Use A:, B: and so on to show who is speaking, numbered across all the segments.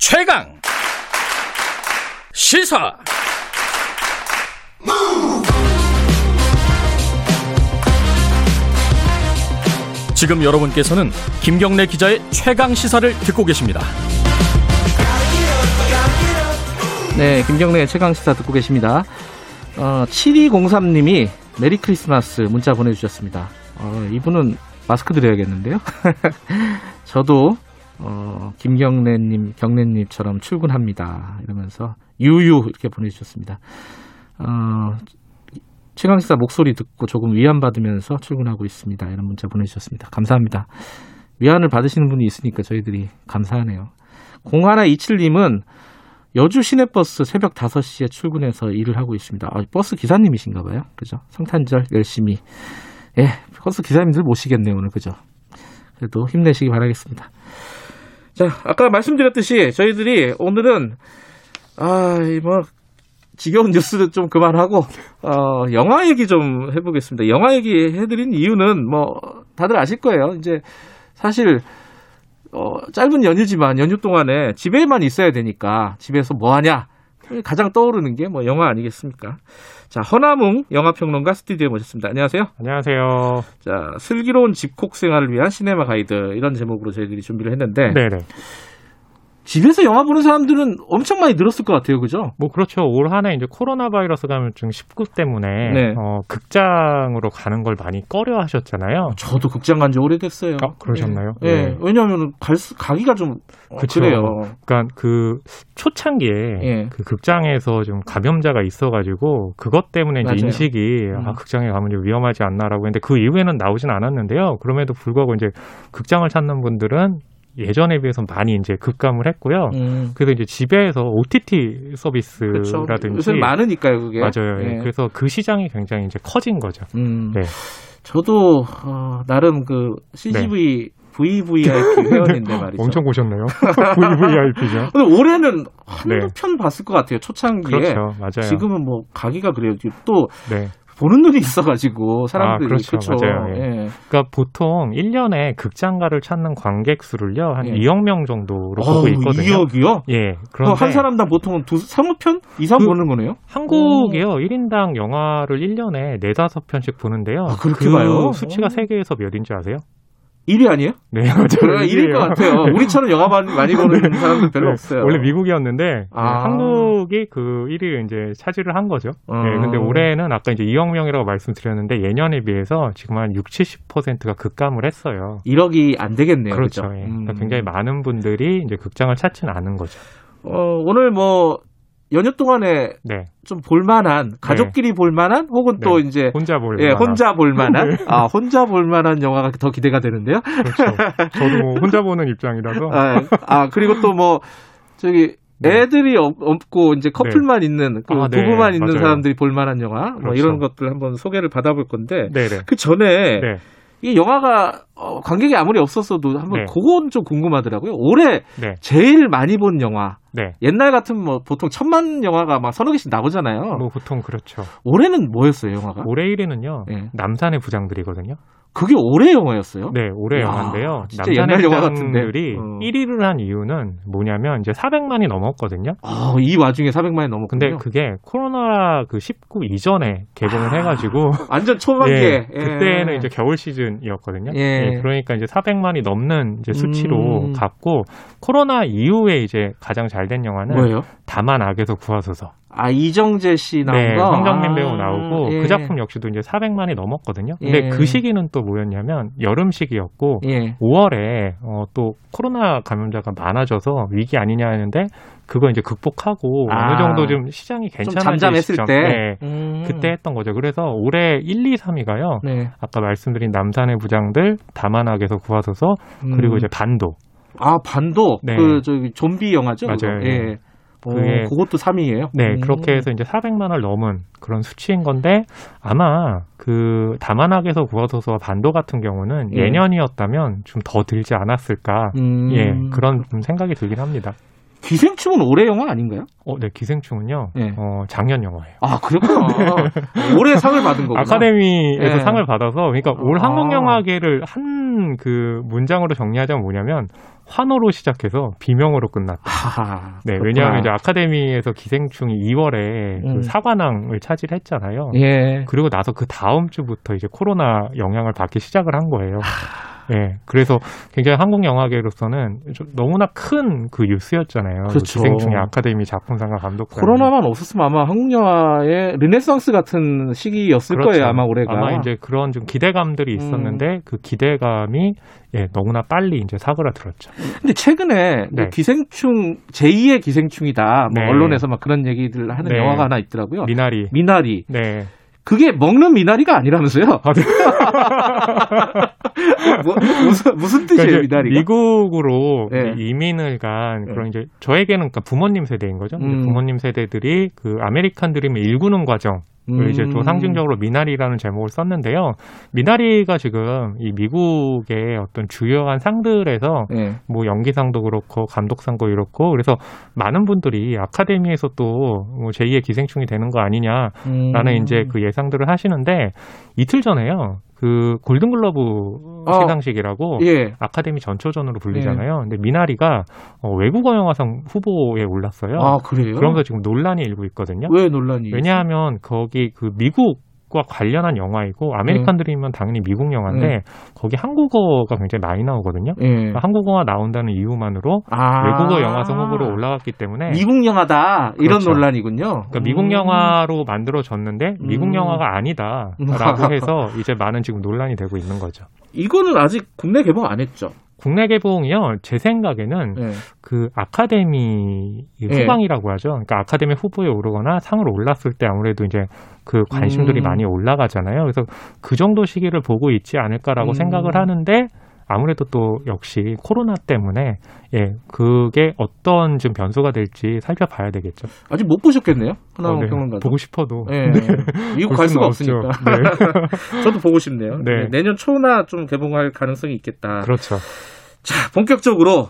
A: 최강 시사 지금 여러분께서는 김경래 기자의 최강 시사를 듣고 계십니다.
B: 네, 김경래 최강 시사 듣고 계십니다. 어, 7203님이 메리 크리스마스 문자 보내주셨습니다. 어, 이분은 마스크 드려야겠는데요. 저도 어, 김경래님, 경래님처럼 출근합니다. 이러면서 유유 이렇게 보내주셨습니다. 어, 최강시사 목소리 듣고 조금 위안받으면서 출근하고 있습니다. 이런 문자 보내주셨습니다. 감사합니다. 위안을 받으시는 분이 있으니까 저희들이 감사하네요. 0127님은 여주 시내버스 새벽 5시에 출근해서 일을 하고 있습니다. 아, 버스 기사님이신가 봐요. 그죠? 성탄절 열심히. 예, 버스 기사님들 모시겠네요, 오늘. 그죠? 그래도 힘내시기 바라겠습니다. 자, 아까 말씀드렸듯이 저희들이 오늘은 아, 뭐 지겨운 뉴스도 좀 그만하고 어, 영화 얘기 좀 해보겠습니다. 영화 얘기 해드린 이유는 뭐 다들 아실 거예요. 이제 사실 어, 짧은 연휴지만 연휴 동안에 집에만 있어야 되니까 집에서 뭐 하냐 가장 떠오르는 게 뭐 영화 아니겠습니까? 자 허나뭉 영화평론가 스튜디오에 모셨습니다. 안녕하세요.
C: 안녕하세요.
B: 자 슬기로운 집콕 생활을 위한 시네마 가이드 이런 제목으로 저희들이 준비를 했는데
C: 네네.
B: 집에서 영화 보는 사람들은 엄청 많이 늘었을 것 같아요, 그죠?
C: 뭐 그렇죠. 올 한해 이제 코로나 바이러스 감염증 19 때문에
B: 네.
C: 어, 극장으로 가는 걸 많이 꺼려 하셨잖아요.
B: 저도 극장 간 지 오래됐어요.
C: 아, 그러셨나요?
B: 예,
C: 네.
B: 네. 왜냐하면 갈 수- 가기가 좀 어. 그래요.
C: 그러니까 그 초창기에
B: 예.
C: 그 극장에서 좀 감염자가 있어가지고 그것 때문에 이제
B: 맞아요.
C: 인식이
B: 음.
C: 아 극장에 가면 좀 위험하지 않나라고 했는데 그 이후에는 나오진 않았는데요. 그럼에도 불구하고 이제 극장을 찾는 분들은 예전에 비해서 많이 이제 급감을 했고요.
B: 음,
C: 그래서 이제 집에서 OTT. 서비스라든지
B: 요새 많으니까요, 그게.
C: 맞아요. 예.
B: 예.
C: 그래서 그 시장이 굉장히 이제 커진 거죠.
B: 음,
C: 네.
B: 저도 어, 나름 그 CGV VVIP 회원인데 말이죠.
C: 네. 엄청 보셨네요. VVIP죠.
B: 근데 올해는 한두
C: 네.
B: 편 봤을 것 같아요. 초창기에.
C: 그렇죠. 맞아요.
B: 지금은 뭐 가기가 그래요. 또
C: 네.
B: 보는 눈이 있어가지고 사람들이
C: 아, 그렇죠.
B: 그쵸?
C: 맞아요. 예.
B: 예.
C: 그러니까 보통 1년에 극장가를 찾는 관객 수를요. 한
B: 예.
C: 2억 명 정도로 보고 있거든요.
B: 2억이요?
C: 예.
B: 그럼
C: 그런데
B: 한 사람당 보통 두, 3편 이상
C: 그-
B: 보는 거네요?
C: 한국이요. 1인당 영화를 1년에 4, 5편씩 보는데요.
B: 아, 그렇게
C: 그
B: 봐요?
C: 수치가
B: 오.
C: 세계에서 몇인지 아세요?
B: 1위 아니에요?
C: 네, 맞아요.
B: 그래, 1위일 것 같아요. 우리처럼 영화 많이, 보는 사람들 별로
C: 네,
B: 없어요.
C: 원래 미국이었는데
B: 아.
C: 네, 한국이 그 1위 이제 차지를 한 거죠.
B: 어.
C: 네, 근데 올해는 아까 이제 2억 명이라고 말씀드렸는데 예년에 비해서 지금 한 60, 70%가 급감을 했어요.
B: 1억이 안 되겠네요.
C: 그렇죠.
B: 그죠?
C: 예.
B: 음.
C: 그러니까 굉장히 많은 분들이 이제 극장을 찾지는 않은 거죠.
B: 어, 오늘 뭐, 연휴 동안에
C: 네.
B: 좀 볼만한, 가족끼리 볼만한, 혹은 또
C: 네.
B: 이제,
C: 혼자 볼
B: 예,
C: 만한.
B: 혼자 볼만한,
C: 네.
B: 아, 혼자 볼만한 영화가 더 기대가 되는데요.
C: 그렇죠. 저도 뭐 혼자 보는 입장이라서
B: 아, 아, 그리고 또 뭐, 저기,
C: 네.
B: 애들이 없, 고 이제 커플만 있는, 그
C: 아, 네.
B: 부부만 있는
C: 맞아요.
B: 사람들이 볼만한 영화, 뭐
C: 그렇죠.
B: 이런 것들 한번 소개를 받아볼 건데,
C: 네네.
B: 그 전에,
C: 네.
B: 이 영화가 어, 관객이 아무리 없었어도 한번
C: 네.
B: 그건 좀 궁금하더라고요. 올해
C: 네.
B: 제일 많이 본 영화.
C: 네.
B: 옛날 같은 뭐 보통 천만 영화가 막 서너 개씩 나오잖아요.
C: 뭐 보통 그렇죠.
B: 올해는 뭐였어요, 영화가?
C: 올해 1위는요.
B: 네.
C: 남산의 부장들이거든요.
B: 그게 올해 영화였어요?
C: 네, 올해
B: 야,
C: 영화인데요.
B: 진짜 옛날 영화 같은데.
C: 부장들이
B: 어.
C: 1위를 한 이유는 뭐냐면 이제 400만이 넘었거든요.
B: 어, 이 와중에 400만이 넘었군요.
C: 근데 그게 코로나 그 19 이전에 개봉을
B: 아,
C: 해가지고
B: 완전 초반기에.
C: 예, 그때는 이제 겨울 시즌이었거든요.
B: 예.
C: 그러니까 이제 400만이 넘는 이제 수치로
B: 음.
C: 갔고 코로나 이후에 이제 가장 잘된 영화는
B: 뭐예요?
C: 다만 악에서 구하소서.
B: 아 이정재 씨 나온
C: 네,
B: 거.
C: 황정민
B: 아,
C: 배우 나오고
B: 예.
C: 그 작품 역시도 이제 400만이 넘었거든요. 근데
B: 예.
C: 그 시기는 또 뭐였냐면 여름 시기였고
B: 예.
C: 5월에 어, 또 코로나 감염자가 많아져서 위기 아니냐 했는데 그거 이제 극복하고
B: 아.
C: 어느 정도 좀 시장이
B: 좀
C: 괜찮아질
B: 때.
C: 네,
B: 음.
C: 그때 했던 거죠. 그래서 올해 1, 2, 3위가요.
B: 네.
C: 아까 말씀드린 남산의 부장들, 다만악에서 구하소서, 그리고
B: 음.
C: 이제 반도.
B: 아 반도
C: 네.
B: 그 저기 좀비 영화죠?
C: 맞아요.
B: 그거? 예. 어,
C: 그게-
B: 그것도 3위예요.
C: 네, 그렇게 해서 이제 400만을 넘은 그런 수치인 건데 아마 그 다만악에서 구하소서와 반도 같은 경우는
B: 예.
C: 예년이었다면 좀 더 들지 않았을까.
B: 음.
C: 예, 그런 좀 생각이 들긴 합니다.
B: 기생충은 올해 영화 아닌가요?
C: 어, 네, 기생충은요.
B: 예.
C: 어, 작년 영화예요.
B: 아 그렇구나. 올해 상을 받은 거구나.
C: 아카데미에서
B: 예.
C: 상을 받아서 그러니까 올
B: 아.
C: 한국 영화계를 한 그 문장으로 정리하자면 뭐냐면 환호로 시작해서 비명으로 끝났다.
B: 하하.
C: 네,
B: 그렇구나.
C: 왜냐하면 이제 아카데미에서 기생충이 2월에
B: 음.
C: 그 사관왕을 차지했잖아요.
B: 예.
C: 그리고 나서 그 다음 주부터 이제 코로나 영향을 받기 시작을 한 거예요. 네, 그래서 굉장히 한국 영화계로서는 좀 너무나 큰 그 뉴스였잖아요. 그
B: 그렇죠.
C: 기생충의 아카데미 작품상과 감독상.
B: 코로나만 없었으면 아마 한국 영화의 르네상스 같은 시기였을 거예요, 아마 올해가.
C: 그렇죠. 아마 이제 그런 좀 기대감들이 있었는데 그 기대감이 예, 너무나 빨리 이제 사그라들었죠.
B: 근데 최근에
C: 네.
B: 기생충 제2의 기생충이다. 뭐
C: 네.
B: 언론에서 막 그런 얘기들 하는
C: 네.
B: 영화가 하나 있더라고요.
C: 미나리.
B: 미나리.
C: 네.
B: 그게 먹는 미나리가 아니라면서요?
C: 아, 네.
B: 뭐, 무슨 무슨
C: 그러니까
B: 뜻이에요,
C: 이제
B: 미나리가?
C: 미국으로
B: 네.
C: 이민을 간 그런 이제 저에게는 그러니까 부모님 세대인 거죠.
B: 음.
C: 부모님 세대들이 그 American dream을 일구는 과정 을 이제 또
B: 음.
C: 상징적으로 미나리라는 제목을 썼는데요. 미나리가 지금 이 미국의 어떤 주요한 상들에서
B: 네.
C: 뭐 연기상도 그렇고 감독상도 그렇고 그래서 많은 분들이 아카데미에서 또뭐 제2의 기생충이 되는 거 아니냐라는
B: 음.
C: 이제 그 예상들을 하시는데 이틀 전에요. 그 골든글러브
B: 어.
C: 시상식이라고
B: 예.
C: 아카데미 전초전으로 불리잖아요. 근데 미나리가 어, 외국어 영화상 후보에 올랐어요.
B: 아, 그래요?
C: 그러면서 지금 논란이 일고 있거든요.
B: 왜 논란이?
C: 왜냐하면 거기 그 미국 과 관련한 영화이고 아메리칸 드림은 당연히 미국 영화인데
B: 네.
C: 거기 한국어가 굉장히 많이 나오거든요.
B: 예.
C: 그러니까 한국어가 나온다는 이유만으로
B: 아.
C: 외국어 영화상 후보로 올라갔기 때문에
B: 미국 영화다 이런
C: 그렇죠.
B: 논란이군요.
C: 그러니까 미국
B: 음.
C: 영화로 만들어졌는데 미국
B: 음.
C: 영화가 아니다라고 해서 이제 많은 지금 논란이 되고 있는 거죠.
B: 이거는 아직 국내 개봉 안 했죠.
C: 국내 개봉이요. 제 생각에는
B: 예.
C: 그 아카데미
B: 네.
C: 후광이라고 하죠. 그러니까 아카데미 후보에 오르거나 상을 올랐을 때 아무래도 이제 그 관심들이
B: 음.
C: 많이 올라가잖아요. 그래서 그 정도 시기를 보고 있지 않을까라고
B: 음.
C: 생각을 하는데 아무래도 또 역시 코로나 때문에 예 그게 어떤 좀 변수가 될지 살펴봐야 되겠죠.
B: 아직 못 보셨겠네요. 하나만
C: 어, 네.
B: 평론가.
C: 보고 싶어도
B: 예. 미국 볼갈 수가 없으니까.
C: 네.
B: 저도 보고 싶네요.
C: 네.
B: 네, 내년 초나 좀 개봉할 가능성이 있겠다.
C: 그렇죠.
B: 자, 본격적으로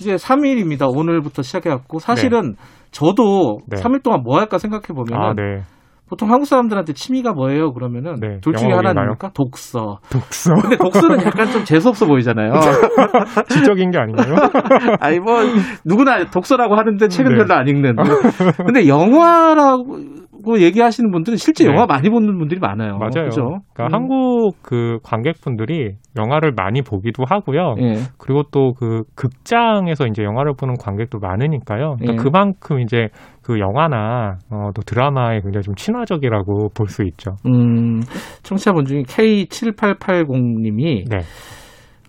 B: 이제 3일입니다. 오늘부터 시작해갖고 사실은 저도
C: 네.
B: 3일 동안 뭐 할까 생각해 보면
C: 아, 네.
B: 보통 한국 사람들한테 취미가 뭐예요? 그러면은
C: 네,
B: 둘 중에
C: 영어
B: 하나
C: 보기인가요?
B: 아닙니까? 독서.
C: 독서.
B: 근데 독서는 약간 좀 재수 없어 보이잖아요.
C: 지적인 게 아닌가요?
B: 아니 뭐 누구나 독서라고 하는데 책은
C: 네.
B: 별로 안 읽는. 근데 영화라고 얘기하시는 분들은 실제
C: 네.
B: 영화 많이 보는 분들이 많아요.
C: 맞아요.
B: 그죠?
C: 그러니까
B: 음.
C: 한국 그 관객분들이 영화를 많이 보기도 하고요.
B: 예.
C: 그리고 또 그 극장에서 이제 영화를 보는 관객도 많으니까요. 그러니까
B: 예.
C: 그만큼 이제 그 영화나 어, 또 드라마에 굉장히 좀 친화적이라고 볼 수 있죠.
B: 음, 청취자분 중에 K7880님이
C: 네.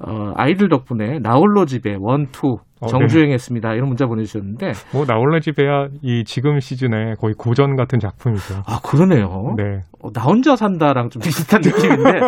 B: 어, 아이들 덕분에 나홀로 집에 원투
C: 어,
B: 정주행했습니다. 이런 문자 보내주셨는데
C: 뭐 나홀로 집에야 이 지금 시즌에 거의 고전 같은 작품이죠.
B: 아 그러네요.
C: 네.
B: 어, 나 혼자 산다랑 좀 비슷한 느낌인데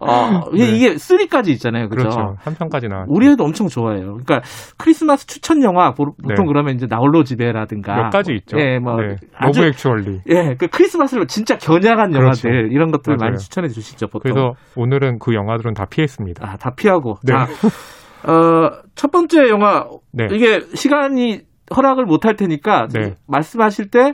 B: 어, 이게,
C: 네.
B: 이게 3까지 있잖아요. 그죠?
C: 그렇죠. 한 편까지 나왔죠.
B: 우리 애도 엄청 좋아해요. 그러니까 크리스마스 추천 영화 보- 보통
C: 네.
B: 그러면 이제 나홀로 집에라든가
C: 몇 가지 있죠.
B: 예, 뭐
C: 네.
B: 아주
C: 러브 액츄얼리.
B: 예, 그 크리스마스를 진짜 겨냥한
C: 그렇죠.
B: 영화들 이런 것들 많이
C: 맞아요.
B: 추천해 주시죠. 보통.
C: 그래서 오늘은 그 영화들은 다 피했습니다.
B: 아, 다 피하고.
C: 네.
B: 자, 어, 첫 번째 영화
C: 네.
B: 이게 시간이 허락을 못 할 테니까
C: 네.
B: 말씀하실 때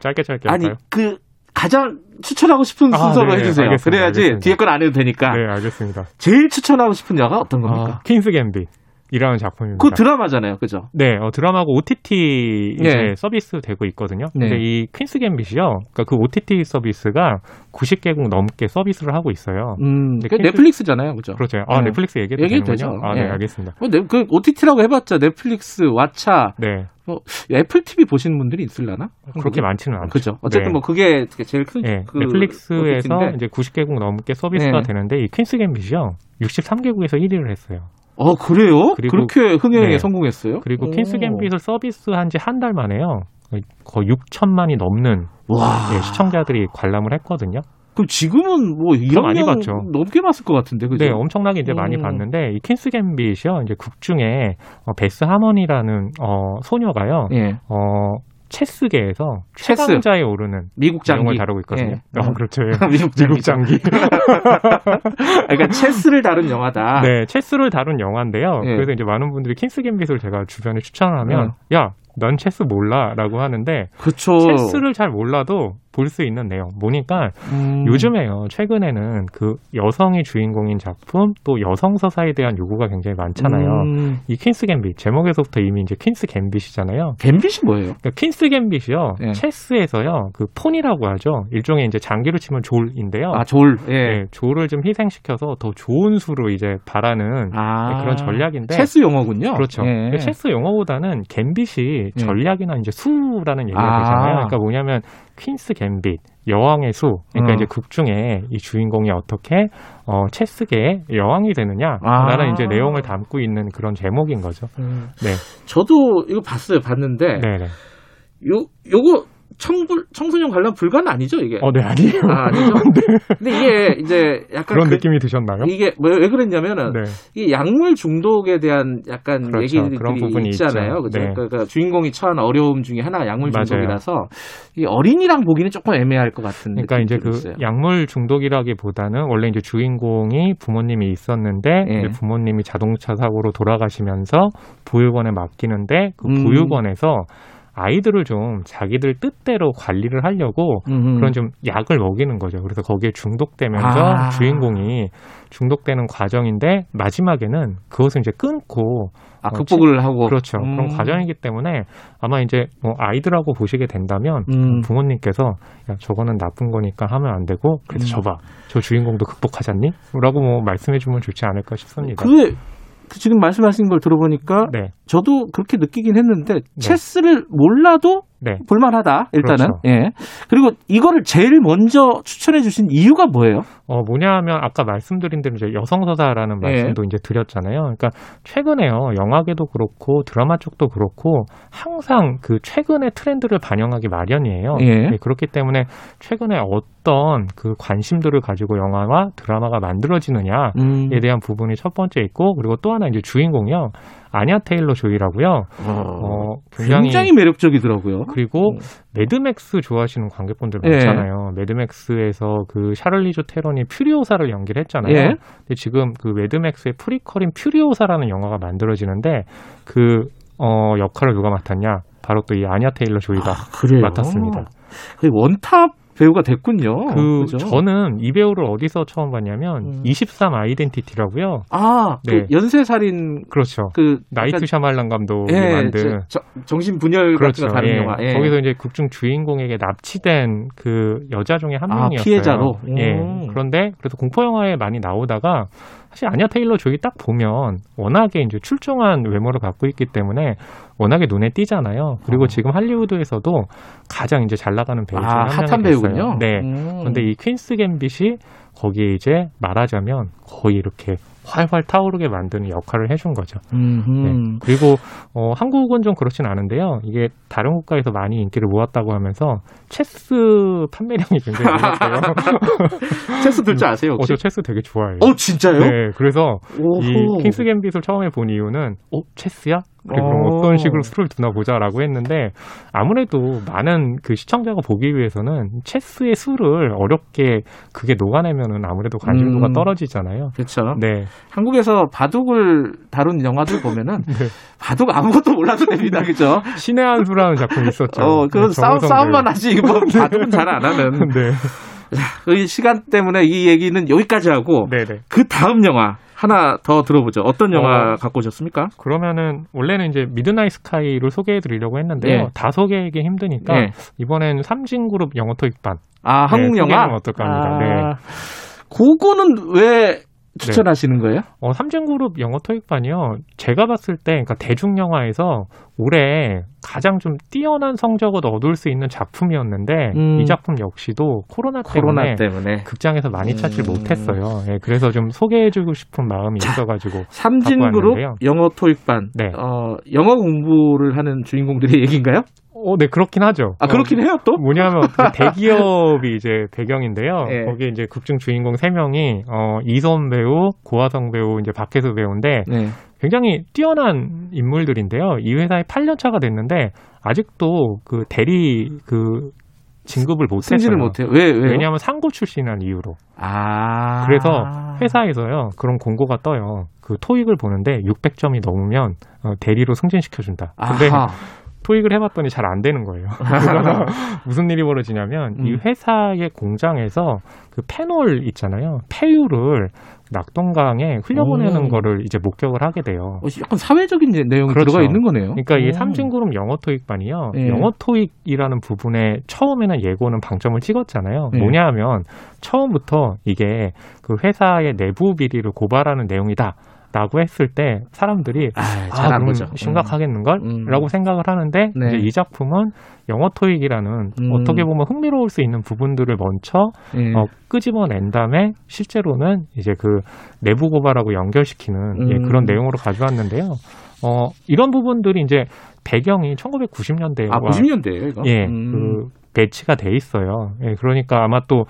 C: 짧게 짧게
B: 아니
C: 할까요?
B: 그 가장 추천하고 싶은
C: 아,
B: 순서로
C: 네,
B: 해주세요.
C: 알겠습니다.
B: 그래야지
C: 알겠습니다.
B: 뒤에 건 안 해도 되니까.
C: 네, 알겠습니다.
B: 제일 추천하고 싶은 영화 어떤 겁니까?
C: 아, 퀸스 갬빗. 이라는 작품입니다.
B: 그 드라마잖아요, 그죠?
C: 네, 어, 드라마고 OTT 이제
B: 네.
C: 서비스 되고 있거든요.
B: 네.
C: 근데 이 퀸스 갬빗이요. 그러니까 그 OTT 서비스가 90개국 넘게 서비스를 하고 있어요.
B: 음,
C: 네,
B: 그
C: 퀸스-
B: 넷플릭스잖아요, 그죠?
C: 그렇죠. 아,
B: 네.
C: 넷플릭스 얘기해도 되는군요.
B: 되죠.
C: 아, 네,
B: 예.
C: 알겠습니다.
B: 뭐, 네, 그 OTT라고 해봤자 넷플릭스, 왓챠,
C: 네.
B: 뭐 애플 TV 보시는 분들이 있을라나?
C: 그렇게 많지는 않죠.
B: 그죠. 어쨌든
C: 네.
B: 뭐 그게 제일 큰
C: 네,
B: 그
C: 넷플릭스에서
B: OTT 인데.
C: 이제 90개국 넘게 서비스가
B: 네.
C: 되는데 이 퀸스 갬빗이요. 63개국에서 1위를 했어요.
B: 어 그래요?
C: 그리고-
B: 그렇게 흥행에
C: 네.
B: 성공했어요?
C: 그리고
B: 오.
C: 퀸스 갬빗을 서비스한 지 한 달 만에요. 거의 6천만이 넘는
B: 와.
C: 예, 시청자들이 관람을 했거든요.
B: 그럼 지금은
C: 뭐더
B: 1억
C: 많이
B: 명
C: 봤죠.
B: 넘게 봤을 것 같은데 그죠?
C: 네, 엄청나게 이제 많이
B: 음.
C: 봤는데 이 퀸스 갬빗이요. 이제 극 중에 어, 베스 하머니라는 어, 소녀가요.
B: 예.
C: 어, 체스계에서
B: 체스.
C: 최강자에 오르는
B: 미국 장기.
C: 다루고 있거든요.
B: 예.
C: 어, 그렇죠. 예.
B: 미국 장기.
C: 미국 장기.
B: 그러니까 체스를 다룬 영화다.
C: 네, 체스를 다룬 영화인데요.
B: 예.
C: 그래서 이제 많은 분들이 퀸스 갬빗을 제가 주변에 추천을 하면 야, 넌 체스 몰라라고 하는데
B: 그렇죠.
C: 체스를 잘 몰라도 볼 수 있는 내용. 보니까
B: 음.
C: 요즘에요. 최근에는 그 여성이 주인공인 작품 또 여성 서사에 대한 요구가 굉장히 많잖아요.
B: 음.
C: 이 퀸스 갬빗 제목에서부터 이미 이제 퀸스 갬빗이잖아요.
B: 갬빗이 뭐예요?
C: 그러니까 퀸스 갬빗이요.
B: 예.
C: 체스에서요. 그 폰이라고 하죠. 일종의 이제 장기로 치면 졸인데요.
B: 아, 졸. 예.
C: 네, 졸을 좀 희생시켜서 더 좋은 수로 이제 바라는
B: 아.
C: 네, 그런 전략인데
B: 체스 용어군요.
C: 그렇죠.
B: 예.
C: 근데 체스 용어보다는 갬빗이
B: 예.
C: 전략이나 이제 수라는 얘기가
B: 아.
C: 되잖아요. 그러니까 뭐냐면 퀸스 갬빗, 여왕의 수. 그러니까
B: 어.
C: 이제 극 중에 이 주인공이 어떻게 어, 체스계의 여왕이 되느냐라는
B: 아.
C: 이제 내용을 담고 있는 그런 제목인 거죠.
B: 음.
C: 네,
B: 저도 이거 봤어요. 봤는데
C: 네, 네.
B: 요 요거 청불 청소년 관람 불가는 아니죠, 이게?
C: 어, 네 아니에요.
B: 아, 아니죠. 근데 이게 이제 약간
C: 그런
B: 그-
C: 느낌이 드셨나요?
B: 이게 뭐왜 그랬냐면은
C: 네,
B: 이 약물 중독에 대한 약간
C: 그렇죠.
B: 얘기들이
C: 그런 부분이
B: 있잖아요. 그죠?
C: 네.
B: 그러니까 주인공이 처한 어려움 중에 하나가 약물. 중독이라서 이 어린이랑 보기는 조금 애매할 것 같은
C: 그러니까 이제 그
B: 있어요.
C: 약물 중독이라기보다는 원래 이제 주인공이 부모님이 있었는데
B: 예.
C: 이제 부모님이 자동차 사고로 돌아가시면서 보육원에 맡기는데 그
B: 음.
C: 보육원에서 아이들을 좀 자기들 뜻대로 관리를 하려고
B: 음흠.
C: 그런 좀 약을 먹이는 거죠. 그래서 거기에 중독되면서
B: 아.
C: 주인공이 중독되는 과정인데 마지막에는 그것을 이제 끊고
B: 아,
C: 어,
B: 극복을 하고
C: 그렇죠.
B: 음.
C: 그런 과정이기 때문에 아마 이제 뭐 아이들하고 보시게 된다면
B: 음.
C: 부모님께서 야 저거는 나쁜 거니까 하면 안 되고 그래서
B: 음.
C: 저봐 저 주인공도 극복하잖니? 라고 뭐 말씀해주면 좋지 않을까 싶습니다.
B: 그게 그 지금 말씀하신 걸 들어보니까
C: 네,
B: 저도 그렇게 느끼긴 했는데 체스를 몰라도
C: 네.
B: 볼만하다 일단은
C: 그렇죠.
B: 예 그리고 이거를 제일 먼저 추천해 주신 이유가 뭐예요?
C: 어, 뭐냐 하면 아까 말씀드린 대로 이제 여성 서사라는
B: 예.
C: 말씀도 이제 드렸잖아요. 그러니까 최근에요. 영화계도 그렇고 드라마 쪽도 그렇고 항상 그 최근의 트렌드를 반영하기 마련이에요.
B: 예.
C: 네, 그렇기 때문에 최근에 어떤 그 관심들을 가지고 영화와 드라마가 만들어지느냐에
B: 음.
C: 대한 부분이 첫 번째 있고 그리고 또 하나 이제 주인공이요. 아냐 테일러 조이라고요. 어, 굉장히,
B: 굉장히 매력적이더라고요.
C: 그리고
B: 음.
C: 매드맥스 좋아하시는 관객분들
B: 예.
C: 많잖아요. 매드맥스에서 그 샤를리즈 테론이 퓨리오사를 연기를 했잖아요.
B: 예.
C: 근데 지금 그 매드맥스의 프리퀄인 퓨리오사라는 영화가 만들어지는데 그 어, 역할을 누가 맡았냐? 바로 또 이 아냐 테일러 조이가
B: 그래요.
C: 맡았습니다.
B: 거의 원탑 배우가 됐군요.
C: 그
B: 그죠?
C: 저는 이 배우를 어디서 처음 봤냐면
B: 음.
C: 23 아이덴티티라고요.
B: 아, 그
C: 네.
B: 연쇄살인
C: 그렇죠.
B: 그
C: 나이트
B: 약간-
C: 샤말란 감독이
B: 예,
C: 만든
B: 저- 저- 정신 분열
C: 그렇죠.
B: 같은
C: 예.
B: 영화. 예.
C: 거기서 이제 극중 주인공에게 납치된 그 여자 중에 한
B: 아,
C: 명이었어요.
B: 피해자로?
C: 예.
B: 음.
C: 그런데 그래서 공포 영화에 많이 나오다가 사실 아냐 테일러 조이 딱 보면 워낙에 이제 출중한 외모를 갖고 있기 때문에 워낙에 눈에 띄잖아요. 그리고
B: 어.
C: 지금 할리우드에서도 가장 이제 잘 나가는 배우 중에
B: 아,
C: 한
B: 핫한. 배우군요.
C: 네.
B: 음.
C: 그런데 이 퀸스 갬빗이 거기에 이제 말하자면 거의 이렇게 활활 타오르게 만드는 역할을 해준 거죠. 네. 그리고 어, 한국은 좀 그렇진 않은데요. 이게 다른 국가에서 많이 인기를 모았다고 하면서 체스 판매량이 굉장히 늘었대요.
B: 체스 둘 줄 아세요
C: 어,
B: 혹시?
C: 저 체스 되게 좋아해요.
B: 어, 진짜요?
C: 네, 그래서
B: 오호.
C: 이 킹스 갬빗을 처음에 본 이유는 어 체스야? 그래 그럼
B: 어.
C: 어떤 식으로 수를 두나 보자라고 했는데 아무래도 많은 그 시청자가 보기 위해서는 체스의 수를 어렵게 그게 녹아내면은 아무래도 관심도가
B: 음.
C: 떨어지잖아요.
B: 그렇죠.
C: 네,
B: 한국에서 바둑을 다룬 영화들 보면은
C: 네.
B: 바둑 아무것도 몰라도 됩니다, 그죠?
C: 신의 한 수라는 작품이 있었죠.
B: 어, 그건
C: 네,
B: 싸움 싸움만. 하지 뭐 바둑은 잘 안 하는.
C: 네,
B: 그 시간 때문에 이 얘기는 여기까지 하고
C: 네, 네.
B: 그 다음 영화 하나 더 들어보죠. 어떤 영화
C: 어.
B: 갖고 오셨습니까?
C: 그러면은 원래는 이제 미드나잇 스카이를 소개해 드리려고 했는데요.
B: 예.
C: 다 소개하기 힘드니까
B: 예.
C: 이번엔 삼진그룹 영어 토익반.
B: 아, 한국
C: 네,
B: 영화.
C: 소개하면 어떨까 합니다. 네.
B: 아, 그거는 왜 추천하시는 거예요?
C: 어, 삼진그룹 영어 토익반이요. 제가 봤을 때, 그러니까 대중 영화에서 올해 가장 좀 뛰어난 성적을 얻을 수 있는 작품이었는데
B: 음.
C: 이 작품 역시도 코로나 때문에
B: 코로나 때문에
C: 극장에서 많이 찾지
B: 음.
C: 못했어요. 예, 그래서 좀 소개해주고 싶은 마음이 있어가지고
B: 삼진그룹. 영어 토익반.
C: 네.
B: 어, 영어 공부를 하는 주인공들의 얘기인가요?
C: 어, 네 그렇긴 하죠.
B: 아, 그렇긴
C: 어,
B: 해요, 또?
C: 뭐냐면 그 대기업이 이제 배경인데요.
B: 예.
C: 거기에 이제 극중 주인공 세 명이 어, 이선 배우, 고화성 배우, 이제 박혜수 배우인데
B: 네.
C: 굉장히 뛰어난 인물들인데요. 이 회사에 8년 차가 됐는데 아직도 그 대리 그 진급을 못
B: 승진을
C: 했어요.
B: 못해요. 왜, 왜요?
C: 왜냐하면 상고 출신이라는 이유로.
B: 아.
C: 그래서 회사에서요 그런 공고가 떠요. 그 토익을 보는데 600점이 넘으면 어, 대리로 승진시켜 준다. 근데
B: 아하.
C: 토익을 해봤더니 잘 안 되는 거예요. 그래서 무슨 일이 벌어지냐면 이
B: 음.
C: 회사의 공장에서 그 페놀 있잖아요. 폐유를 낙동강에 흘려보내는
B: 오.
C: 거를 이제 목격을 하게 돼요.
B: 어, 약간 사회적인 내용이
C: 그렇죠.
B: 들어가 있는 거네요.
C: 그러니까 이
B: 오.
C: 삼진그룹 영어 토익반이요.
B: 예.
C: 영어 토익이라는 부분에 처음에는 예고는 방점을 찍었잖아요.
B: 예.
C: 뭐냐 하면 처음부터 이게 그 회사의 내부 비리를 고발하는 내용이다. 라고 했을 때 사람들이
B: 아,
C: 아,
B: 잘안
C: 그럼
B: 보죠.
C: 심각하겠는걸?
B: 음.
C: 라고 생각을 하는데
B: 네.
C: 이제 이 작품은 영어 토익이라는
B: 음.
C: 어떻게 보면 흥미로울 수 있는 부분들을 먼저
B: 음. 예.
C: 어, 끄집어낸 다음에 실제로는 이제 그 내부 고발하고 연결시키는 예,
B: 음.
C: 그런 내용으로 가져왔는데요. 어, 이런 부분들이 이제 배경이 1990년대와
B: 아, 90년대예요, 이거?
C: 예,
B: 음.
C: 그 배치가 돼 있어요. 예, 그러니까 아마 또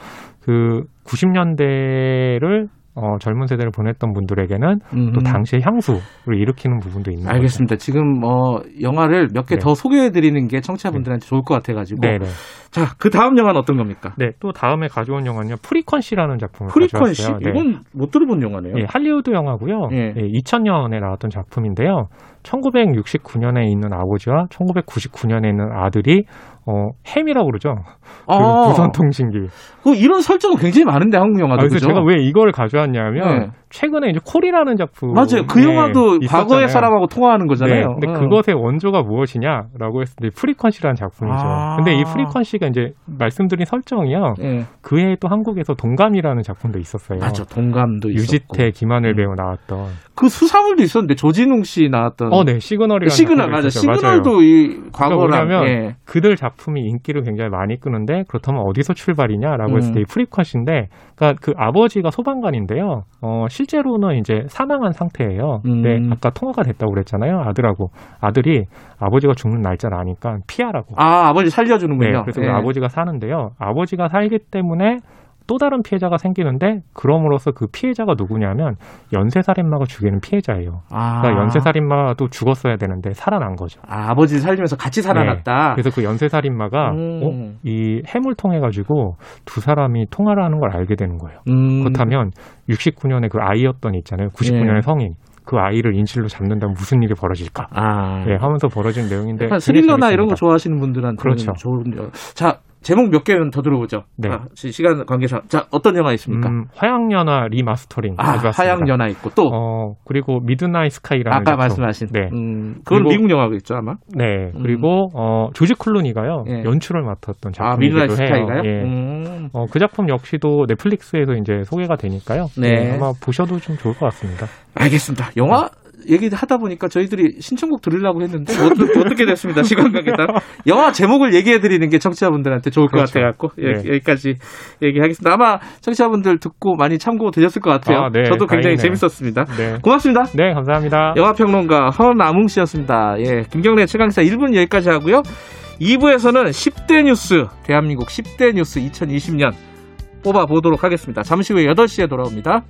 C: 그 90년대를 어, 젊은 세대를 보냈던 분들에게는
B: 음.
C: 또 당시의 향수를 일으키는 부분도 있는
B: 알겠습니다. 지금 뭐 영화를 몇개
C: 네.
B: 더 소개해 드리는 게 청취자분들한테 좋을 것 같아 가지고.
C: 거죠. 네네.
B: 자, 그 다음 영화는 어떤 겁니까?
C: 네, 또 다음에 가져온 영화는요. 프리퀀시라는 작품을
B: 프리퀀시?
C: 가져왔어요. 네.
B: 이건 못 들어본 영화네요.
C: 예, 할리우드 영화고요.
B: 예.
C: 예, 2000년에 나왔던 작품인데요. 1969년에 있는 아버지와 1999년에 있는 아들이 어, 햄이라고 그러죠. 그
B: 아,
C: 무선 통신기.
B: 그 이런 설정은 굉장히 많은데 한국
C: 아,
B: 영화도
C: 그래서
B: 그죠?
C: 제가 왜 이걸 가져왔냐면
B: 네.
C: 최근에 이제 콜이라는 작품
B: 맞아요. 그 영화도 과거의 사람하고 통화하는 거잖아요.
C: 네, 근데
B: 어.
C: 그것의 원조가 무엇이냐라고 했을 때 프리퀀시라는 작품이죠.
B: 아.
C: 근데 이 프리퀀시가 이제 말씀드린 설정이요.
B: 예.
C: 그 해에 또 한국에서 동감이라는 작품도 있었어요.
B: 맞죠. 동감도 있었고.
C: 유지태, 김하늘
B: 음.
C: 배우 나왔던.
B: 그 수사물도 있었는데 조진웅 씨 나왔던
C: 어, 네, 시그널이라는
B: 시그널 맞아.
C: 있었죠.
B: 시그널도
C: 맞아요.
B: 이 과거랑
C: 뭐냐면
B: 예.
C: 그들 작품이 인기를 굉장히 많이 끄는데 그렇다면 어디서 출발이냐라고 했을
B: 음.
C: 때이 프리컷인데 그러니까 그 아버지가 소방관인데요. 어 실제로는 이제 사망한 상태예요. 근데
B: 음.
C: 아까 통화가 됐다고 그랬잖아요. 아들하고 아들이 아버지가 죽는 날짜를 아니까 피하라고.
B: 아 아버지
C: 네,
B: 살려주는군요.
C: 그래서
B: 예.
C: 그 아버지가 사는데요. 아버지가 살기 때문에 또 다른 피해자가 생기는데 그럼으로써 그 피해자가 누구냐면 연쇄살인마가 죽이는 피해자예요.
B: 아.
C: 그러니까 연쇄살인마도 죽었어야 되는데 살아난 거죠.
B: 아, 아버지를 살리면서 같이 살아났다.
C: 그래서 그 연쇄살인마가
B: 음.
C: 어? 이 해물 통해 가지고 두 사람이 통화를 하는 걸 알게 되는 거예요.
B: 음.
C: 그렇다면 69년에 그 아이였던 애 있잖아요. 99년의
B: 예.
C: 성인. 그 아이를 인질로 잡는다면 무슨 일이 벌어질까?
B: 아.
C: 예, 하면서 벌어진 내용인데
B: 스릴러나 이런 거. 좋아하시는 분들한테
C: 그렇죠.
B: 좋은 영- 자 제목 몇 개는 더 들어보죠.
C: 네.
B: 아, 시- 시간 관계상 자 어떤 영화 있습니까?
C: 음, 화양연화 리마스터링
B: 아
C: 가져왔습니다.
B: 화양 연화 있고 또
C: 어, 그리고 미드나잇 스카이라는
B: 아까
C: 작품.
B: 말씀하신
C: 네.
B: 음, 그건
C: 그리고-
B: 미국 영화겠죠 아마.
C: 네.
B: 음.
C: 그리고 어, 조지 클루니가요.
B: 예.
C: 연출을 맡았던
B: 아
C: 작품이기도
B: 미드나잇
C: 해요.
B: 스카이가요?
C: 예.
B: 음.
C: 어, 그 작품 역시도 넷플릭스에서 이제 소개가 되니까요.
B: 네.
C: 예, 아마 보셔도 좀 좋을 것 같습니다.
B: 알겠습니다. 영화 얘기하다 보니까 저희들이 신청곡 들으려고 했는데 어떻게, 어떻게 됐습니다. 시간 관계상 영화 제목을 얘기해 드리는 게 청취자분들한테 좋을 것
C: 그렇죠.
B: 같아 갖고 예,
C: 네.
B: 여기까지 얘기하겠습니다. 아마 청취자분들 듣고 많이 참고 되셨을 것 같아요.
C: 아, 네.
B: 저도 굉장히
C: 다행이네요.
B: 재밌었습니다.
C: 네.
B: 고맙습니다.
C: 네, 감사합니다.
B: 영화 평론가 허남웅 씨였습니다. 예, 김경래 최강사 1분 여기까지 하고요. 2부에서는 10대 뉴스, 대한민국 10대 뉴스 2020년 뽑아 보도록 하겠습니다. 잠시 후에 8시에 돌아옵니다.